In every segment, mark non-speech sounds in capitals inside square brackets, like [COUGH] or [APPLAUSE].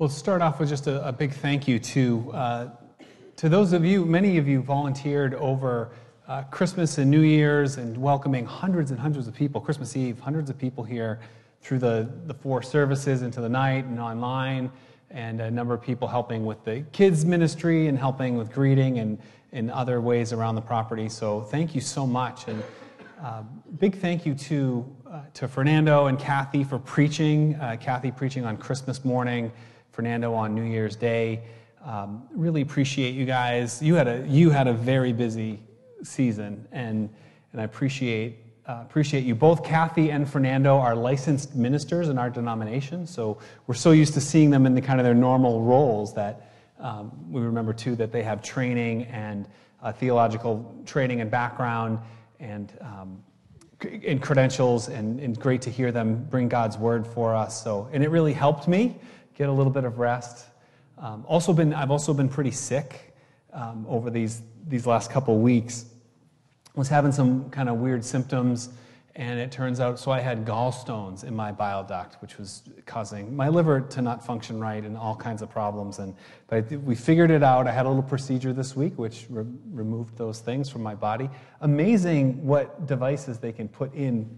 We'll start off with just a, a big thank you to, uh, to those of you, many of you volunteered over uh, Christmas and New Year's and welcoming hundreds and hundreds of people, Christmas Eve, hundreds of people here through the, the four services into the night and online, and a number of people helping with the kids' ministry and helping with greeting and in other ways around the property. So thank you so much. And uh, big thank you to, uh, to Fernando and Kathy for preaching. Uh, Kathy preaching on Christmas morning, Fernando on New Year's Day. Um, really appreciate you guys. You had a, you had a very busy season, and, and I appreciate, uh, appreciate you. Both Kathy and Fernando are licensed ministers in our denomination, so we're so used to seeing them in the kind of their normal roles that um, we remember too that they have training and uh, theological training and background and, um, credentials, and, and great to hear them bring God's word for us. So, and it really helped me get a little bit of rest. Um, also been, I've also been pretty sick um, over these these last couple weeks. Was having some kind of weird symptoms, and it turns out so I had gallstones in my bile duct, which was causing my liver to not function right and all kinds of problems. And but we figured it out. I had a little procedure this week, which re- removed those things from my body. Amazing what devices they can put in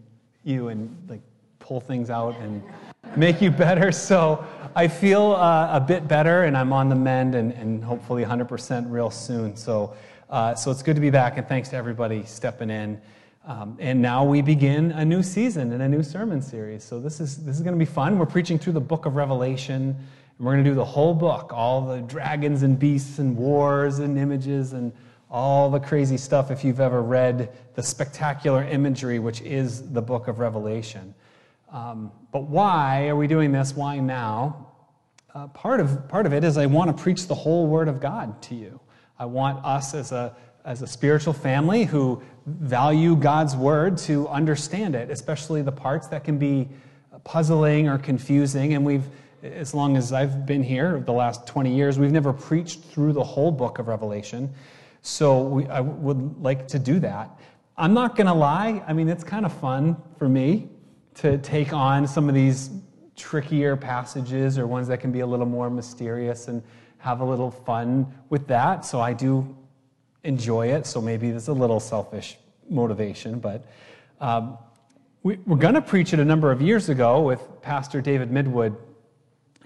you and like pull things out and make you better. [LAUGHS] So I feel uh, a bit better, and I'm on the mend, and, and hopefully 100% real soon. So. Uh, so it's good to be back, and thanks to everybody stepping in. Um, and now we begin a new season and a new sermon series. So this is this is going to be fun. We're preaching through the book of Revelation, and we're going to do the whole book, all the dragons and beasts and wars and images and all the crazy stuff. If you've ever read the spectacular imagery, which is the book of Revelation. Um, but why are we doing this? Why now? Uh, part of part of it is I want to preach the whole Word of God to you. I want us as a, as a spiritual family who value God's word to understand it, especially the parts that can be puzzling or confusing. And we've, as long as I've been here, the last 20 years, we've never preached through the whole book of Revelation. So we, I would like to do that. I'm not going to lie, I mean, it's kind of fun for me to take on some of these trickier passages or ones that can be a little more mysterious and have a little fun with that. So I do enjoy it. So maybe there's a little selfish motivation, but um, we, are going to preach it a number of years ago with Pastor David Midwood.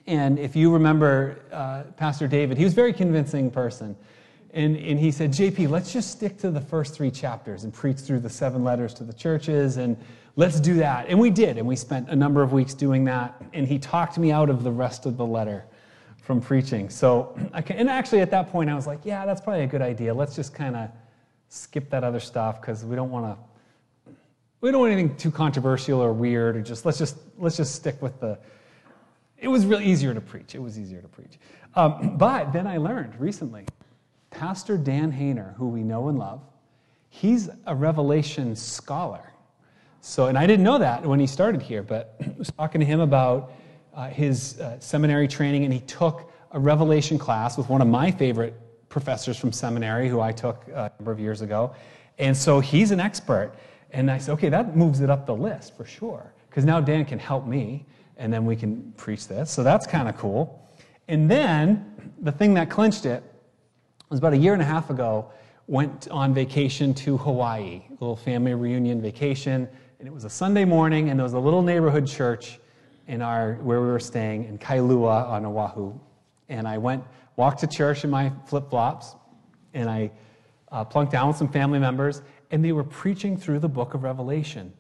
And if you remember uh, Pastor David, he was a very convincing person. And, and he said, JP, let's just stick to the first three chapters and preach through the seven letters to the churches, and let's do that. And we did, and we spent a number of weeks doing that. And he talked me out of the rest of the letter from preaching. So, and actually at that point, I was like, yeah, that's probably a good idea. Let's just kind of skip that other stuff because we don't want to. We don't want anything too controversial or weird, or just let's just let's just stick with the. It was really easier to preach. It was easier to preach. Um, but then I learned recently, Pastor Dan Hayner, who we know and love, he's a Revelation scholar. So, and I didn't know that when he started here, but [CLEARS THROAT] I was talking to him about uh, his uh, seminary training, and he took a Revelation class with one of my favorite professors from seminary, who I took uh, a number of years ago. And so he's an expert. And I said, okay, that moves it up the list for sure, because now Dan can help me, and then we can preach this. So that's kind of cool. And then the thing that clinched it was about a year and a half ago, went on vacation to Hawaii, a little family reunion vacation. And it was a Sunday morning, and there was a little neighborhood church in our where we were staying in Kailua on Oahu, and I went walked to church in my flip flops, and I uh, plunked down with some family members, and they were preaching through the book of Revelation.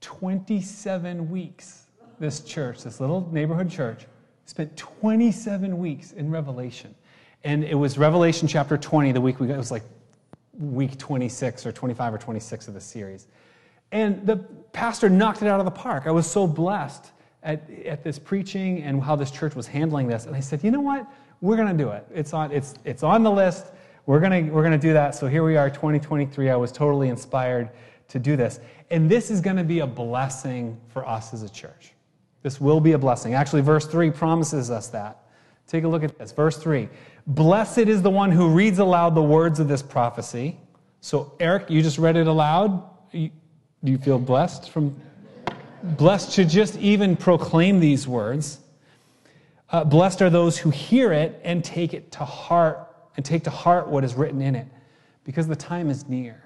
27 weeks, this church, this little neighborhood church, spent 27 weeks in Revelation. And it was Revelation chapter 20, the week we got, it was like week 26 or 25 or 26 of the series. And the pastor knocked it out of the park. I was so blessed at, at this preaching and how this church was handling this. And I said, you know what? We're going to do it. It's on, it's, it's on the list. We're going we're gonna do that. So here we are, 2023. I was totally inspired to do this. And this is going to be a blessing for us as a church. This will be a blessing. Actually, verse 3 promises us that. Take a look at this. Verse 3 Blessed is the one who reads aloud the words of this prophecy. So, Eric, you just read it aloud. do you feel blessed from blessed to just even proclaim these words. Uh, blessed are those who hear it and take it to heart, and take to heart what is written in it, because the time is near.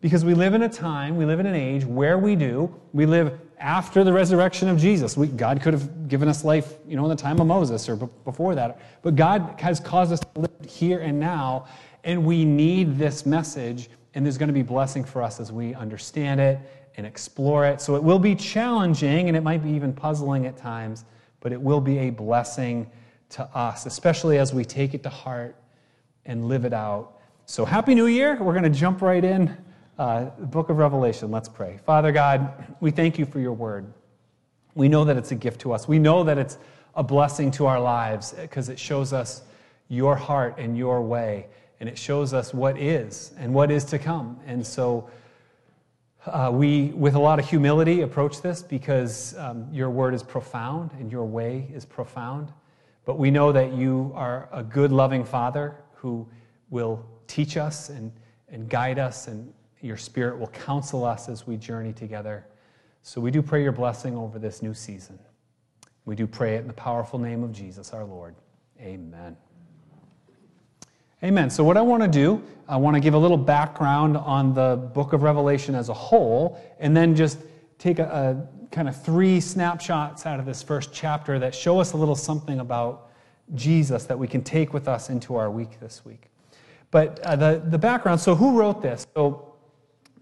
Because we live in a time, we live in an age where we do, we live after the resurrection of Jesus. We, God could have given us life, you know, in the time of Moses or b- before that. But God has caused us to live here and now, and we need this message, and there's going to be blessing for us as we understand it and explore it. So it will be challenging, and it might be even puzzling at times, but it will be a blessing to us, especially as we take it to heart and live it out. So, Happy New Year. We're going to jump right in. Uh, the book of Revelation. Let's pray. Father God, we thank you for your word. We know that it's a gift to us. We know that it's a blessing to our lives because it shows us your heart and your way, and it shows us what is and what is to come. And so uh, we, with a lot of humility, approach this because um, your word is profound and your way is profound. But we know that you are a good, loving Father who will teach us and, and guide us and your Spirit will counsel us as we journey together. So we do pray your blessing over this new season. We do pray it in the powerful name of Jesus our Lord. Amen. Amen. So, what I want to do, I want to give a little background on the book of Revelation as a whole, and then just take a, a, kind of three snapshots out of this first chapter that show us a little something about Jesus that we can take with us into our week this week. But uh, the, the background so, who wrote this? So,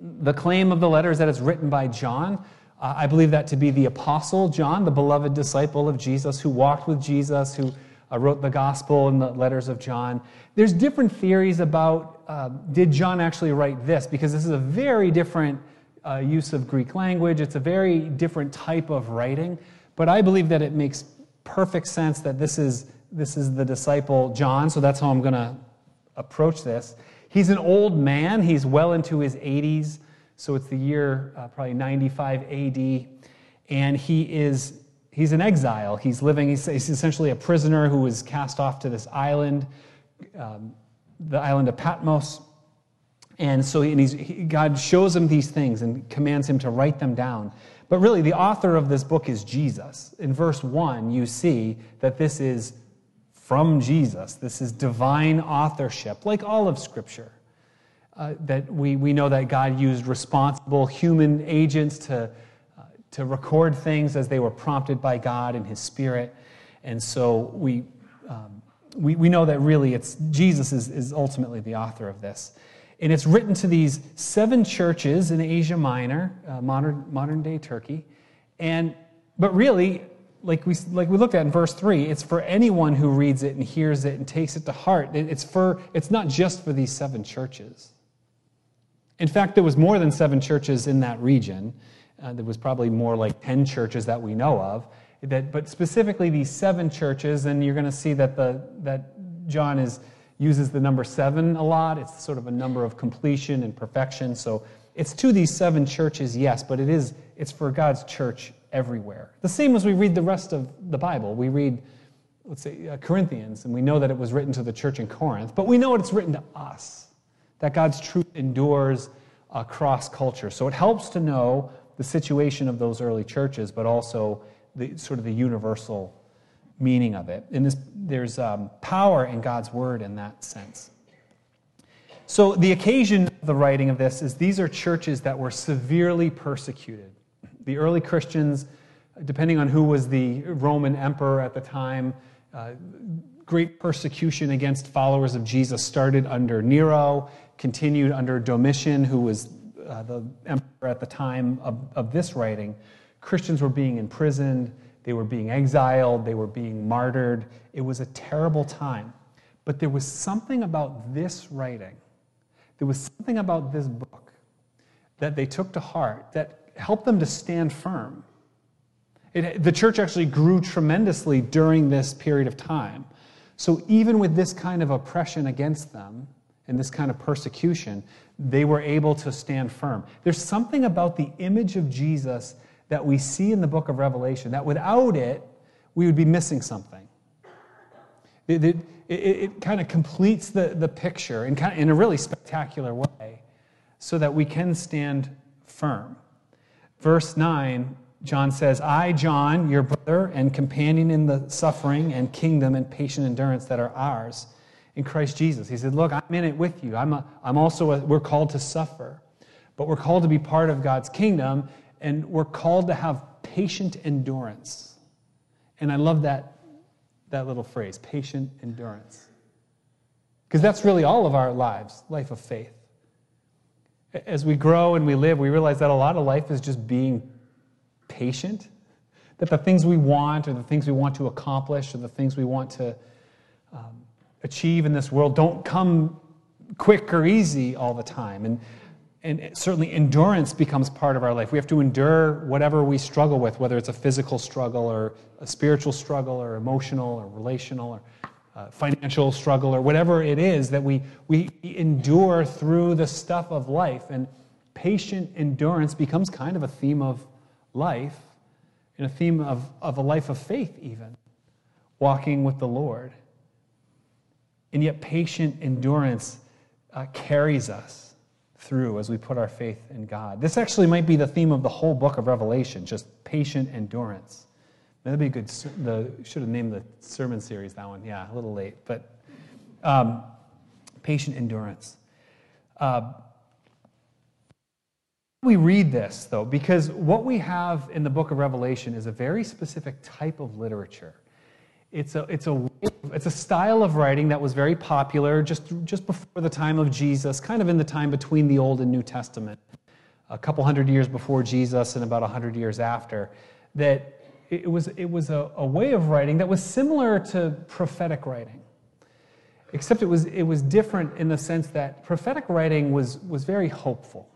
the claim of the letter is that it's written by John. Uh, I believe that to be the apostle John, the beloved disciple of Jesus, who walked with Jesus, who uh, wrote the gospel and the letters of John. There's different theories about uh, did John actually write this, because this is a very different uh, use of Greek language. It's a very different type of writing. But I believe that it makes perfect sense that this is, this is the disciple John, so that's how I'm going to approach this. He's an old man. He's well into his 80s. So it's the year uh, probably 95 AD. And he is, he's an exile. He's living, he's, he's essentially a prisoner who was cast off to this island, um, the island of Patmos. And so and he, God shows him these things and commands him to write them down. But really, the author of this book is Jesus. In verse 1, you see that this is from Jesus. This is divine authorship, like all of Scripture. Uh, that we, we know that God used responsible human agents to, uh, to record things as they were prompted by God and His Spirit. And so we, um, we, we know that really it's Jesus is, is ultimately the author of this. And it's written to these seven churches in Asia Minor, uh, modern, modern day Turkey. And, but really, like we, like we looked at in verse 3, it's for anyone who reads it and hears it and takes it to heart. It's, for, it's not just for these seven churches. In fact, there was more than seven churches in that region. Uh, there was probably more like 10 churches that we know of. That, but specifically these seven churches, and you're going to see that, the, that John is, uses the number seven a lot. It's sort of a number of completion and perfection. So it's to these seven churches, yes, but it is, it's for God's church everywhere. The same as we read the rest of the Bible. We read, let's say, uh, Corinthians, and we know that it was written to the church in Corinth, but we know it's written to us, that God's truth endures across culture. So it helps to know the situation of those early churches, but also the sort of the universal meaning of it. And this, there's um, power in God's word in that sense. So the occasion of the writing of this is these are churches that were severely persecuted. The early Christians, depending on who was the Roman emperor at the time, uh, great persecution against followers of Jesus started under Nero, continued under Domitian, who was uh, the emperor at the time of, of this writing. Christians were being imprisoned, they were being exiled, they were being martyred. It was a terrible time. But there was something about this writing, there was something about this book that they took to heart that help them to stand firm. It, the church actually grew tremendously during this period of time. So, even with this kind of oppression against them and this kind of persecution, they were able to stand firm. There's something about the image of Jesus that we see in the book of Revelation that without it, we would be missing something. It, it, it, it kind of completes the, the picture in, kind of, in a really spectacular way so that we can stand firm. Verse 9 John says, I, John, your brother and companion in the suffering and kingdom and patient endurance that are ours in Christ Jesus. He said, Look, I'm in it with you. I'm, a, I'm also, a, we're called to suffer, but we're called to be part of God's kingdom, and we're called to have patient endurance. And I love that, that little phrase, patient endurance. Because that's really all of our lives, life of faith. As we grow and we live, we realize that a lot of life is just being patient. That the things we want or the things we want to accomplish or the things we want to um, achieve in this world don't come quick or easy all the time. And, and certainly endurance becomes part of our life. We have to endure whatever we struggle with, whether it's a physical struggle or a spiritual struggle or emotional or relational or uh, financial struggle or whatever it is that we, we endure through the stuff of life. And patient endurance becomes kind of a theme of life and a theme of, of a life of faith, even walking with the Lord. And yet, patient endurance uh, carries us through as we put our faith in God. This actually might be the theme of the whole book of Revelation, just patient endurance. That'd be a good. The should have named the sermon series that one. Yeah, a little late, but um, patient endurance. Uh, we read this though, because what we have in the book of Revelation is a very specific type of literature. It's a, it's a, it's a style of writing that was very popular just, just before the time of Jesus, kind of in the time between the Old and New Testament, a couple hundred years before Jesus and about a hundred years after. That it was, it was a, a way of writing that was similar to prophetic writing, except it was, it was different in the sense that prophetic writing was, was very hopeful.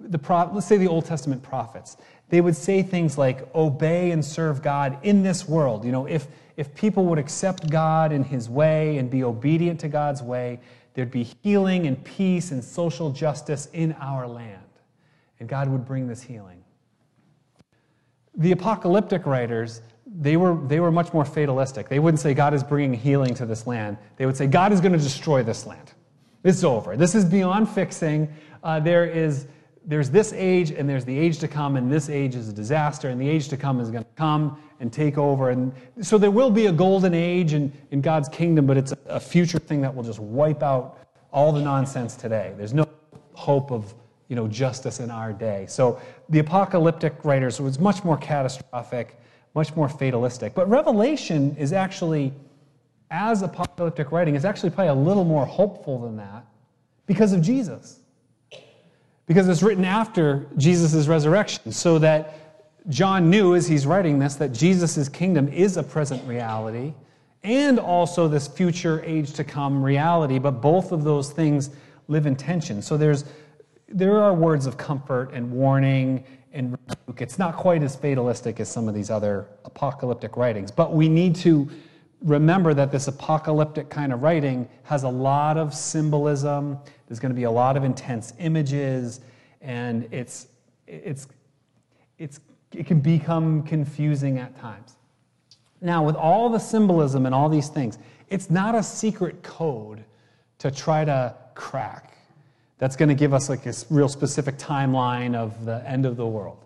The, let's say the Old Testament prophets, they would say things like, obey and serve God in this world. You know, if, if people would accept God in his way and be obedient to God's way, there'd be healing and peace and social justice in our land. And God would bring this healing. The apocalyptic writers, they were, they were much more fatalistic. They wouldn't say God is bringing healing to this land. They would say God is going to destroy this land. It's over. This is beyond fixing. Uh, there is there's this age and there's the age to come, and this age is a disaster, and the age to come is going to come and take over. And so there will be a golden age in, in God's kingdom, but it's a future thing that will just wipe out all the nonsense today. There's no hope of you know, justice in our day. So the apocalyptic writers was much more catastrophic, much more fatalistic. But Revelation is actually, as apocalyptic writing, is actually probably a little more hopeful than that because of Jesus because it's written after Jesus' resurrection, so that John knew as he's writing this that Jesus' kingdom is a present reality and also this future age to come reality, but both of those things live in tension. So there's there are words of comfort and warning and rebuke. It's not quite as fatalistic as some of these other apocalyptic writings, but we need to remember that this apocalyptic kind of writing has a lot of symbolism. There's going to be a lot of intense images, and it's, it's, it's, it can become confusing at times. Now, with all the symbolism and all these things, it's not a secret code to try to crack. That's going to give us like a real specific timeline of the end of the world.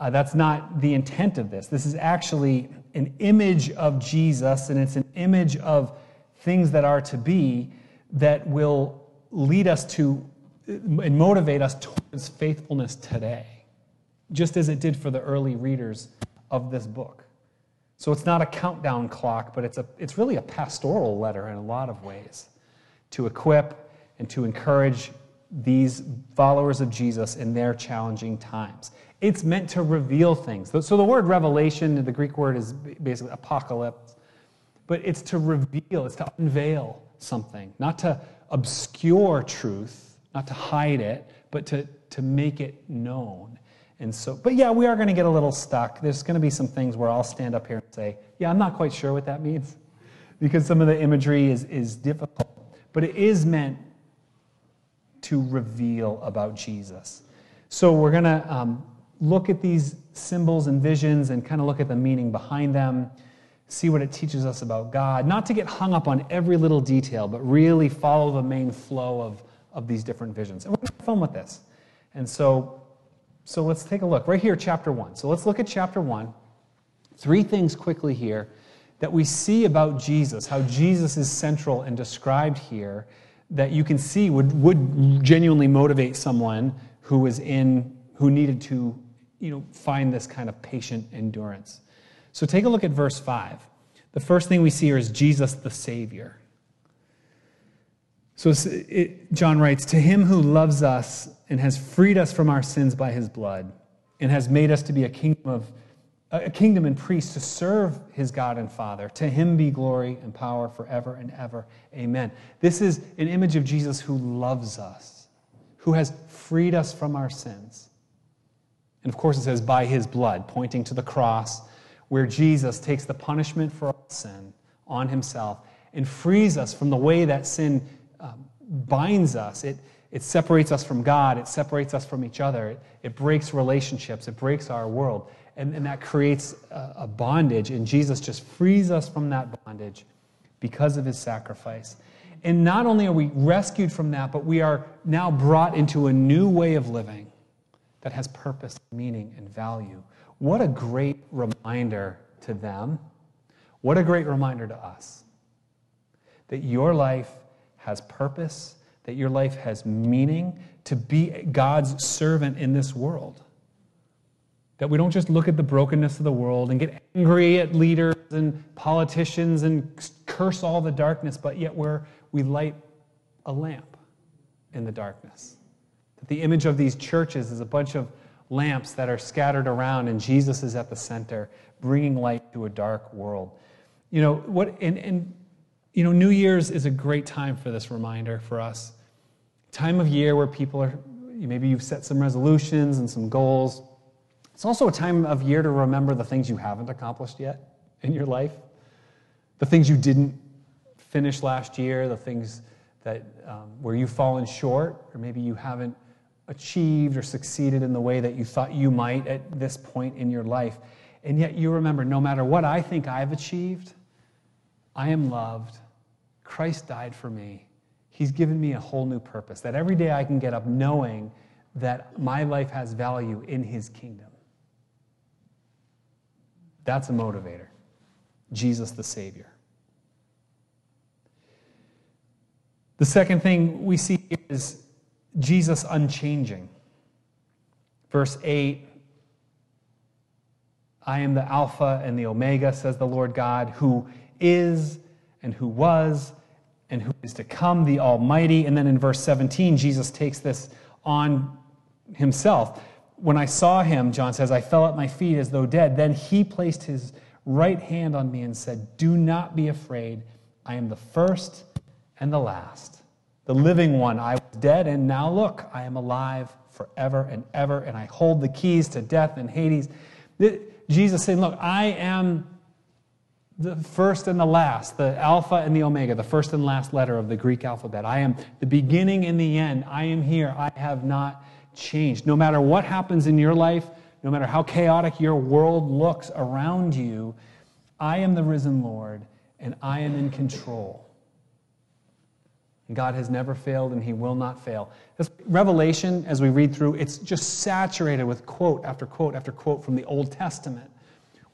Uh, that's not the intent of this. This is actually an image of Jesus, and it's an image of things that are to be that will lead us to and motivate us towards faithfulness today, just as it did for the early readers of this book. So it's not a countdown clock, but it's, a, it's really a pastoral letter in a lot of ways to equip and to encourage these followers of Jesus in their challenging times. It's meant to reveal things. So the word revelation, the Greek word is basically apocalypse, but it's to reveal, it's to unveil something, not to obscure truth, not to hide it, but to, to make it known. And so, but yeah, we are going to get a little stuck. There's going to be some things where I'll stand up here and say, yeah, I'm not quite sure what that means because some of the imagery is, is difficult. But it is meant to reveal about Jesus. So we're going to um, look at these symbols and visions and kind of look at the meaning behind them, see what it teaches us about God, not to get hung up on every little detail, but really follow the main flow of, of these different visions. And we're going to film with this. And so So let's take a look. Right here, chapter 1. So let's look at chapter 1. Three things quickly here that we see about Jesus, how Jesus is central and described here, that you can see would, would genuinely motivate someone who was in, who needed to you know, find this kind of patient endurance. So take a look at verse 5. The first thing we see here is Jesus the Savior. So it, John writes, To him who loves us and has freed us from our sins by his blood, and has made us to be a kingdom of a kingdom and priests to serve his God and Father. To him be glory and power forever and ever. Amen. This is an image of Jesus who loves us, who has freed us from our sins. And of course, it says by his blood, pointing to the cross, where Jesus takes the punishment for our sin on himself and frees us from the way that sin um, binds us. It, it separates us from God, it separates us from each other, it, it breaks relationships, it breaks our world. And, and that creates a, a bondage, and Jesus just frees us from that bondage because of his sacrifice. And not only are we rescued from that, but we are now brought into a new way of living that has purpose, meaning, and value. What a great reminder to them. What a great reminder to us that your life has purpose, that your life has meaning, to be God's servant in this world. That we don't just look at the brokenness of the world and get angry at leaders and politicians and curse all the darkness, but yet we're, we light a lamp in the darkness. That the image of these churches is a bunch of lamps that are scattered around, and Jesus is at the center, bringing light to a dark world. You know, what, and, and you know, New Year's is a great time for this reminder for us. Time of year where people are, maybe you've set some resolutions and some goals. It's also a time of year to remember the things you haven't accomplished yet in your life, the things you didn't finish last year, the things that um, where you've fallen short, or maybe you haven't achieved or succeeded in the way that you thought you might at this point in your life. And yet you remember no matter what I think I've achieved, I am loved Christ died for me. He's given me a whole new purpose, that every day I can get up knowing that my life has value in His kingdom. That's a motivator. Jesus the Savior. The second thing we see is Jesus unchanging. Verse 8 I am the Alpha and the Omega, says the Lord God, who is and who was and who is to come, the Almighty. And then in verse 17, Jesus takes this on himself. When I saw him, John says, I fell at my feet as though dead. Then he placed his right hand on me and said, Do not be afraid. I am the first and the last, the living one. I was dead, and now look, I am alive forever and ever, and I hold the keys to death and Hades. Jesus saying, Look, I am the first and the last, the Alpha and the Omega, the first and last letter of the Greek alphabet. I am the beginning and the end. I am here. I have not changed. No matter what happens in your life, no matter how chaotic your world looks around you, I am the risen Lord and I am in control. God has never failed and he will not fail. This Revelation, as we read through, it's just saturated with quote after quote after quote from the Old Testament,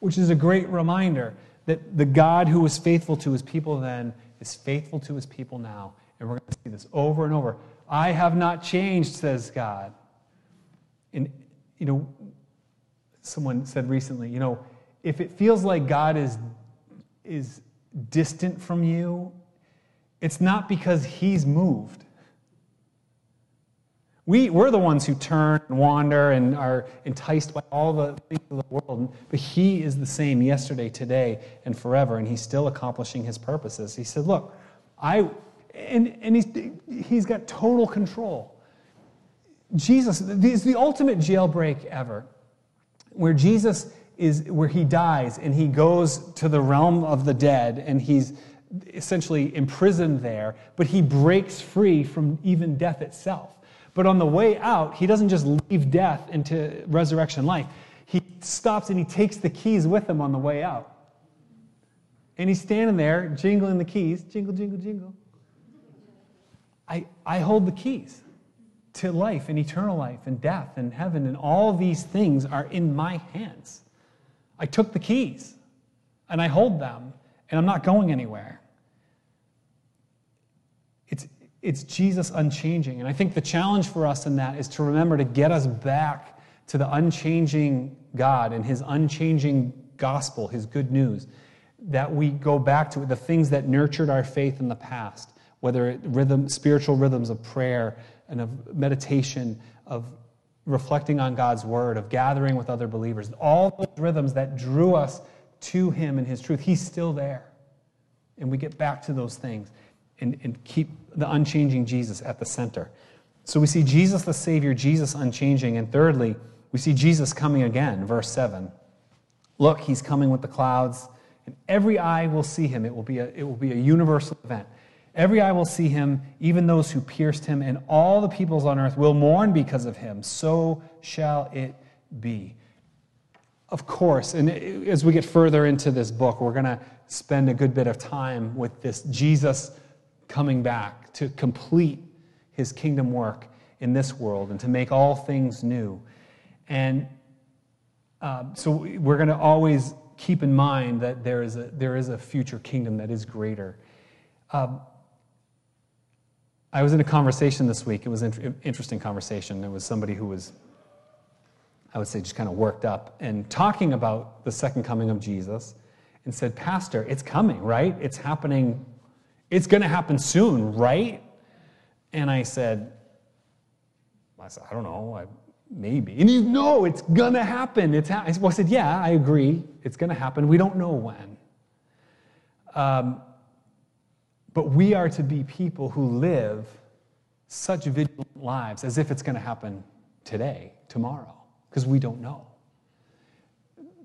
which is a great reminder that the God who was faithful to his people then is faithful to his people now. And we're going to see this over and over. I have not changed, says God. And, you know, someone said recently, you know, if it feels like God is, is distant from you, it's not because he's moved. We, we're the ones who turn and wander and are enticed by all the things of the world. But He is the same yesterday, today, and forever, and He's still accomplishing His purposes. He said, Look, I, and, and he's, he's got total control. Jesus is the ultimate jailbreak ever, where Jesus is, where He dies and He goes to the realm of the dead and He's essentially imprisoned there, but He breaks free from even death itself. But on the way out, he doesn't just leave death into resurrection life. He stops and he takes the keys with him on the way out. And he's standing there jingling the keys jingle, jingle, jingle. I, I hold the keys. To life and eternal life and death and heaven and all these things are in my hands. I took the keys and I hold them and I'm not going anywhere. It's, it's Jesus unchanging. And I think the challenge for us in that is to remember to get us back to the unchanging God and his unchanging gospel, his good news, that we go back to the things that nurtured our faith in the past, whether it rhythm, spiritual rhythms of prayer and of meditation, of reflecting on God's word, of gathering with other believers, all those rhythms that drew us to him and his truth, he's still there. And we get back to those things and, and keep the unchanging Jesus at the center. So we see Jesus the Savior, Jesus unchanging. And thirdly, we see Jesus coming again, verse 7. Look, he's coming with the clouds, and every eye will see him. It will be a, it will be a universal event. Every eye will see him, even those who pierced him, and all the peoples on earth will mourn because of him. So shall it be. Of course, and as we get further into this book, we're going to spend a good bit of time with this Jesus coming back to complete his kingdom work in this world and to make all things new. And uh, so we're going to always keep in mind that there is a, there is a future kingdom that is greater. Um, I was in a conversation this week. It was an interesting conversation. There was somebody who was I would say, just kind of worked up and talking about the second coming of Jesus and said, Pastor, it's coming, right? It's happening. It's going to happen soon, right? And I said, I said, I don't know, I, maybe. And he, no, it's going to happen. It's ha-. I said, yeah, I agree. It's going to happen. We don't know when. Um, but we are to be people who live such vigilant lives as if it's going to happen today, tomorrow because we don't know.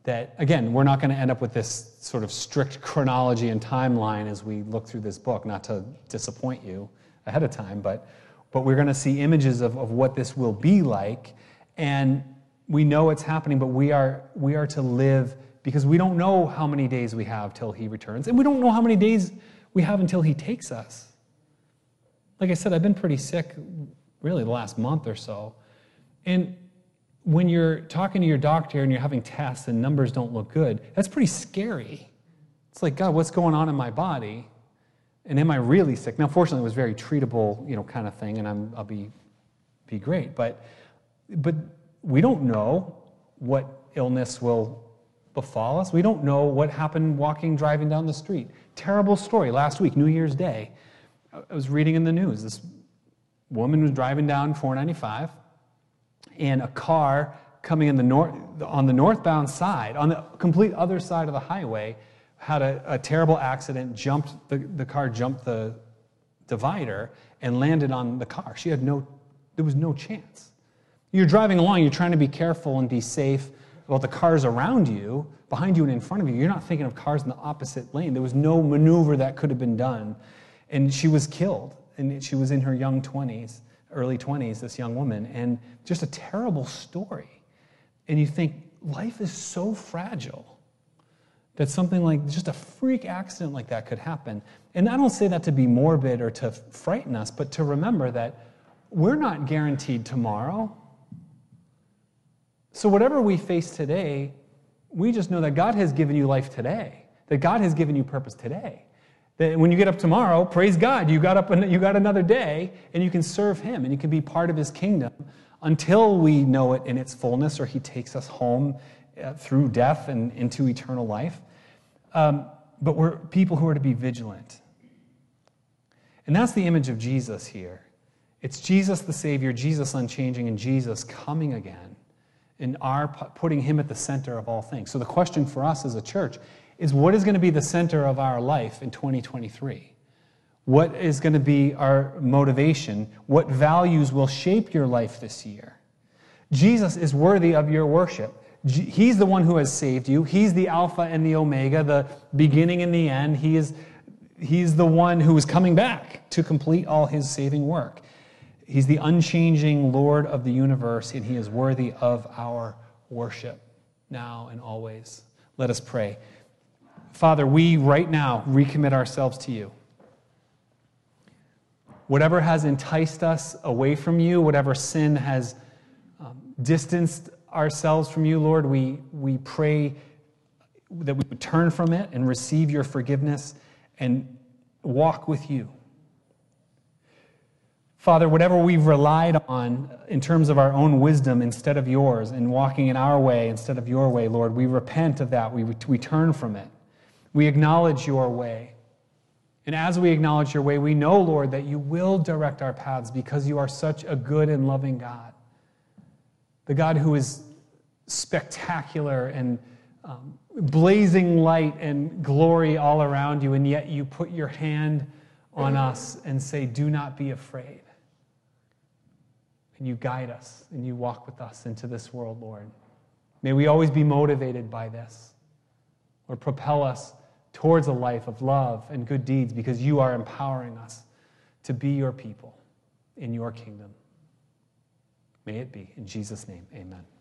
That, again, we're not going to end up with this sort of strict chronology and timeline as we look through this book, not to disappoint you ahead of time, but, but we're going to see images of, of what this will be like. And we know it's happening, but we are, we are to live because we don't know how many days we have till he returns, and we don't know how many days we have until he takes us. Like I said, I've been pretty sick really the last month or so. And when you're talking to your doctor and you're having tests and numbers don't look good, that's pretty scary. It's like, God, what's going on in my body? And am I really sick? Now, fortunately, it was very treatable, you know, kind of thing, and I'm, I'll be, be great. But, but we don't know what illness will befall us. We don't know what happened walking, driving down the street. Terrible story. Last week, New Year's Day, I was reading in the news. This woman was driving down 495 and a car coming in the on the northbound side, on the complete other side of the highway, had a, a terrible accident, jumped, the, the car jumped the divider and landed on the car. She had no, there was no chance. You're driving along, you're trying to be careful and be safe about the cars around you, behind you and in front of you. You're not thinking of cars in the opposite lane. There was no maneuver that could have been done. And she was killed, and she was in her young 20s early 20s, this young woman, and just a terrible story. And you think, life is so fragile that something like just a freak accident like that could happen. And I don't say that to be morbid or to frighten us, but to remember that we're not guaranteed tomorrow. So, whatever we face today, we just know that God has given you life today, that God has given you purpose today. That when you get up tomorrow, praise God, you got up you got another day and you can serve him and you can be part of his kingdom until we know it in its fullness or he takes us home uh, through death and into eternal life. Um, but we're people who are to be vigilant. And that's the image of Jesus here. It's Jesus the Savior, Jesus unchanging, and Jesus coming again, and our putting him at the center of all things. So the question for us as a church is what is going to be the center of our life in 2023? What is going to be our motivation? What values will shape your life this year? Jesus is worthy of your worship. He's the one who has saved you. He's the Alpha and the Omega, the beginning and the end. He is, he's the one who is coming back to complete all his saving work. He's the unchanging Lord of the universe, and he is worthy of our worship now and always. Let us pray. Father, we right now recommit ourselves to you. whatever has enticed us away from you, whatever sin has um, distanced ourselves from you, Lord, we, we pray that we would turn from it and receive your forgiveness and walk with you. Father, whatever we've relied on in terms of our own wisdom instead of yours, and walking in our way instead of your way, Lord, we repent of that. We, we turn from it. We acknowledge your way. And as we acknowledge your way, we know, Lord, that you will direct our paths because you are such a good and loving God. The God who is spectacular and um, blazing light and glory all around you, and yet you put your hand on us and say, Do not be afraid. And you guide us and you walk with us into this world, Lord. May we always be motivated by this, or propel us towards a life of love and good deeds because you are empowering us to be your people in your kingdom. May it be. In Jesus' name, amen.